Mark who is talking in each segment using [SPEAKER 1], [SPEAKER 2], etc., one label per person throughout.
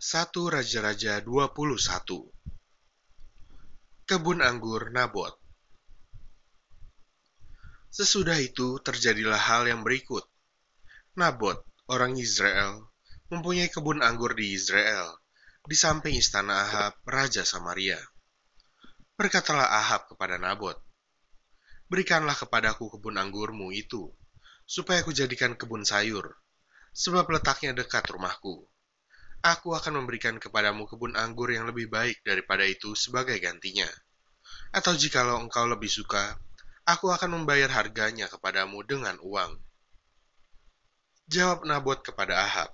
[SPEAKER 1] 1 Raja-Raja 21 Kebun Anggur Nabot Sesudah itu terjadilah hal yang berikut. Nabot, orang Israel, mempunyai kebun anggur di Israel, di samping istana Ahab, Raja Samaria. Berkatalah Ahab kepada Nabot, Berikanlah kepadaku kebun anggurmu itu, supaya aku jadikan kebun sayur, sebab letaknya dekat rumahku aku akan memberikan kepadamu kebun anggur yang lebih baik daripada itu sebagai gantinya. Atau jikalau engkau lebih suka, aku akan membayar harganya kepadamu dengan uang. Jawab Nabot kepada Ahab,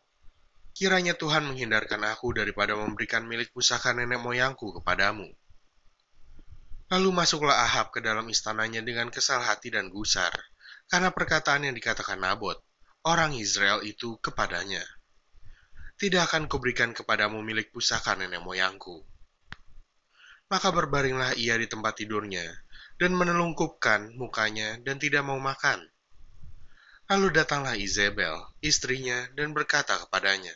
[SPEAKER 1] Kiranya Tuhan menghindarkan aku daripada memberikan milik pusaka nenek moyangku kepadamu. Lalu masuklah Ahab ke dalam istananya dengan kesal hati dan gusar, karena perkataan yang dikatakan Nabot, orang Israel itu kepadanya tidak akan kuberikan kepadamu milik pusaka nenek moyangku. Maka berbaringlah ia di tempat tidurnya, dan menelungkupkan mukanya dan tidak mau makan. Lalu datanglah Izebel, istrinya, dan berkata kepadanya,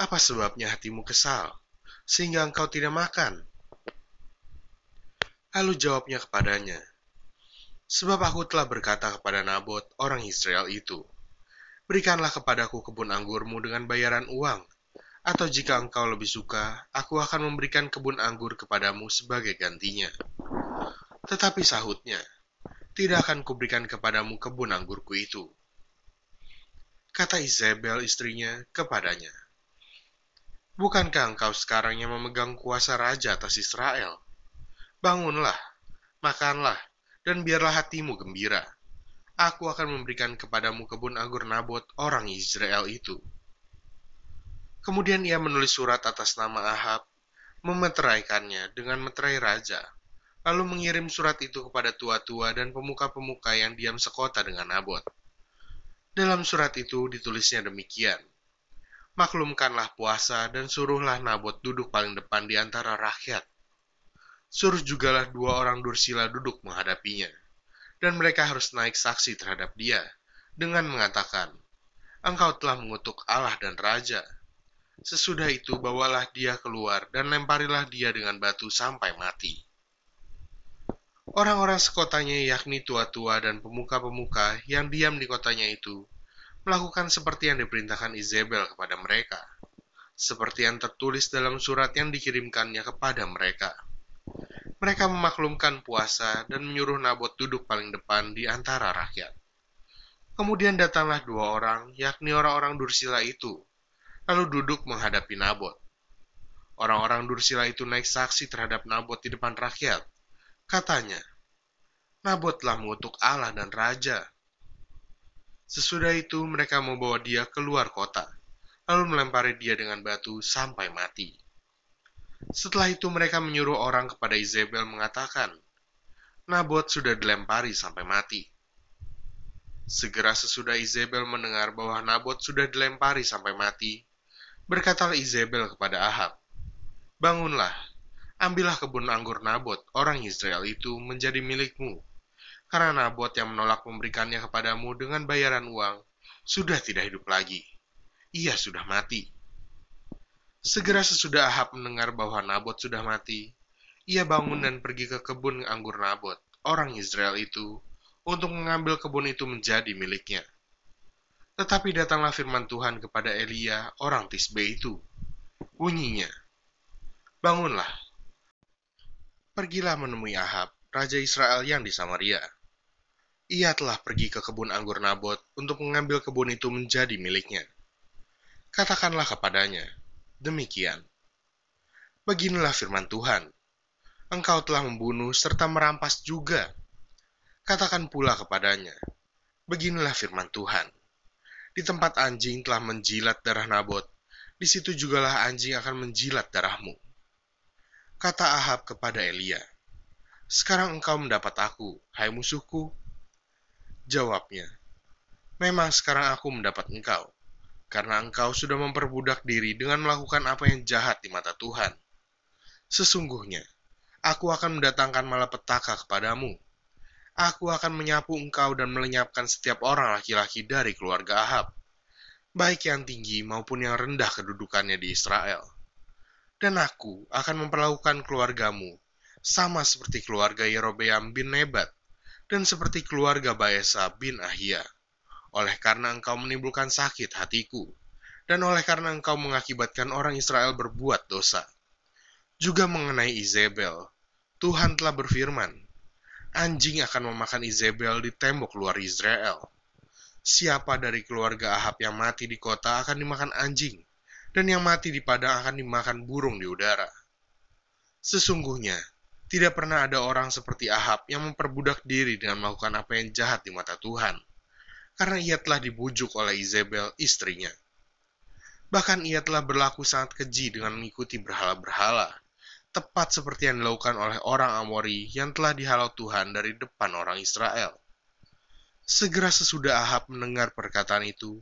[SPEAKER 1] Apa sebabnya hatimu kesal, sehingga engkau tidak makan? Lalu jawabnya kepadanya, Sebab aku telah berkata kepada Nabot, orang Israel itu, berikanlah kepadaku kebun anggurmu dengan bayaran uang. Atau jika engkau lebih suka, aku akan memberikan kebun anggur kepadamu sebagai gantinya. Tetapi sahutnya, tidak akan kuberikan kepadamu kebun anggurku itu. Kata Isabel istrinya kepadanya, Bukankah engkau sekarang yang memegang kuasa raja atas Israel? Bangunlah, makanlah, dan biarlah hatimu gembira aku akan memberikan kepadamu kebun anggur Nabot orang Israel itu. Kemudian ia menulis surat atas nama Ahab, memeteraikannya dengan meterai raja, lalu mengirim surat itu kepada tua-tua dan pemuka-pemuka yang diam sekota dengan Nabot. Dalam surat itu ditulisnya demikian, Maklumkanlah puasa dan suruhlah Nabot duduk paling depan di antara rakyat. Suruh jugalah dua orang dursila duduk menghadapinya dan mereka harus naik saksi terhadap dia dengan mengatakan, Engkau telah mengutuk Allah dan Raja. Sesudah itu bawalah dia keluar dan lemparilah dia dengan batu sampai mati. Orang-orang sekotanya yakni tua-tua dan pemuka-pemuka yang diam di kotanya itu melakukan seperti yang diperintahkan Isabel kepada mereka, seperti yang tertulis dalam surat yang dikirimkannya kepada mereka. Mereka memaklumkan puasa dan menyuruh Nabot duduk paling depan di antara rakyat. Kemudian datanglah dua orang, yakni orang-orang Dursila itu, lalu duduk menghadapi Nabot. Orang-orang Dursila itu naik saksi terhadap Nabot di depan rakyat. Katanya, Nabot telah mengutuk Allah dan Raja. Sesudah itu mereka membawa dia keluar kota, lalu melempari dia dengan batu sampai mati. Setelah itu mereka menyuruh orang kepada Isabel mengatakan, Nabot sudah dilempari sampai mati. Segera sesudah Isabel mendengar bahwa Nabot sudah dilempari sampai mati, berkatalah Isabel kepada Ahab, Bangunlah, ambillah kebun anggur Nabot, orang Israel itu menjadi milikmu, karena Nabot yang menolak memberikannya kepadamu dengan bayaran uang, sudah tidak hidup lagi. Ia sudah mati. Segera sesudah Ahab mendengar bahwa Nabot sudah mati, ia bangun dan pergi ke kebun anggur Nabot, orang Israel itu, untuk mengambil kebun itu menjadi miliknya. Tetapi datanglah firman Tuhan kepada Elia, orang Tisbe itu. Bunyinya, Bangunlah, pergilah menemui Ahab, Raja Israel yang di Samaria. Ia telah pergi ke kebun anggur Nabot untuk mengambil kebun itu menjadi miliknya. Katakanlah kepadanya, demikian. Beginilah firman Tuhan. Engkau telah membunuh serta merampas juga. Katakan pula kepadanya, beginilah firman Tuhan. Di tempat anjing telah menjilat darah Nabot, di situ jugalah anjing akan menjilat darahmu. Kata Ahab kepada Elia, Sekarang engkau mendapat aku, hai musuhku. Jawabnya, Memang sekarang aku mendapat engkau, karena engkau sudah memperbudak diri dengan melakukan apa yang jahat di mata Tuhan. Sesungguhnya, aku akan mendatangkan malapetaka kepadamu. Aku akan menyapu engkau dan melenyapkan setiap orang laki-laki dari keluarga Ahab. baik yang tinggi maupun yang rendah kedudukannya di Israel. Dan aku akan memperlakukan keluargamu sama seperti keluarga Yerobeam bin Nebat dan seperti keluarga Baesa bin Ahia. Oleh karena engkau menimbulkan sakit hatiku, dan oleh karena engkau mengakibatkan orang Israel berbuat dosa. Juga mengenai Izebel, Tuhan telah berfirman, anjing akan memakan Izebel di tembok luar Israel siapa dari keluarga Ahab yang mati di kota akan dimakan anjing, dan yang mati di padang akan dimakan burung di udara. Sesungguhnya, tidak pernah ada orang seperti Ahab yang memperbudak diri dengan melakukan apa yang jahat di mata Tuhan, karena ia telah dibujuk oleh Isabel, istrinya. Bahkan ia telah berlaku sangat keji dengan mengikuti berhala-berhala, tepat seperti yang dilakukan oleh orang Amori yang telah dihalau Tuhan dari depan orang Israel. Segera sesudah Ahab mendengar perkataan itu,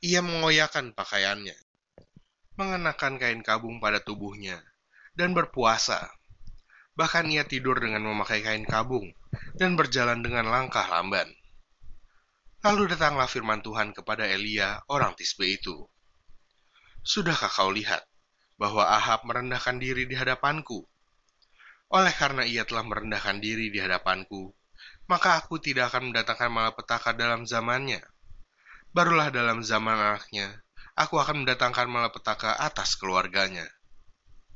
[SPEAKER 1] ia mengoyakkan pakaiannya, mengenakan kain kabung pada tubuhnya, dan berpuasa. Bahkan ia tidur dengan memakai kain kabung dan berjalan dengan langkah lamban. Lalu datanglah firman Tuhan kepada Elia, orang Tisbe itu. Sudahkah kau lihat bahwa Ahab merendahkan diri di hadapanku? Oleh karena ia telah merendahkan diri di hadapanku, maka aku tidak akan mendatangkan malapetaka dalam zamannya. Barulah dalam zaman anaknya, aku akan mendatangkan malapetaka atas keluarganya.